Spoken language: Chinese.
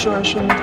说说。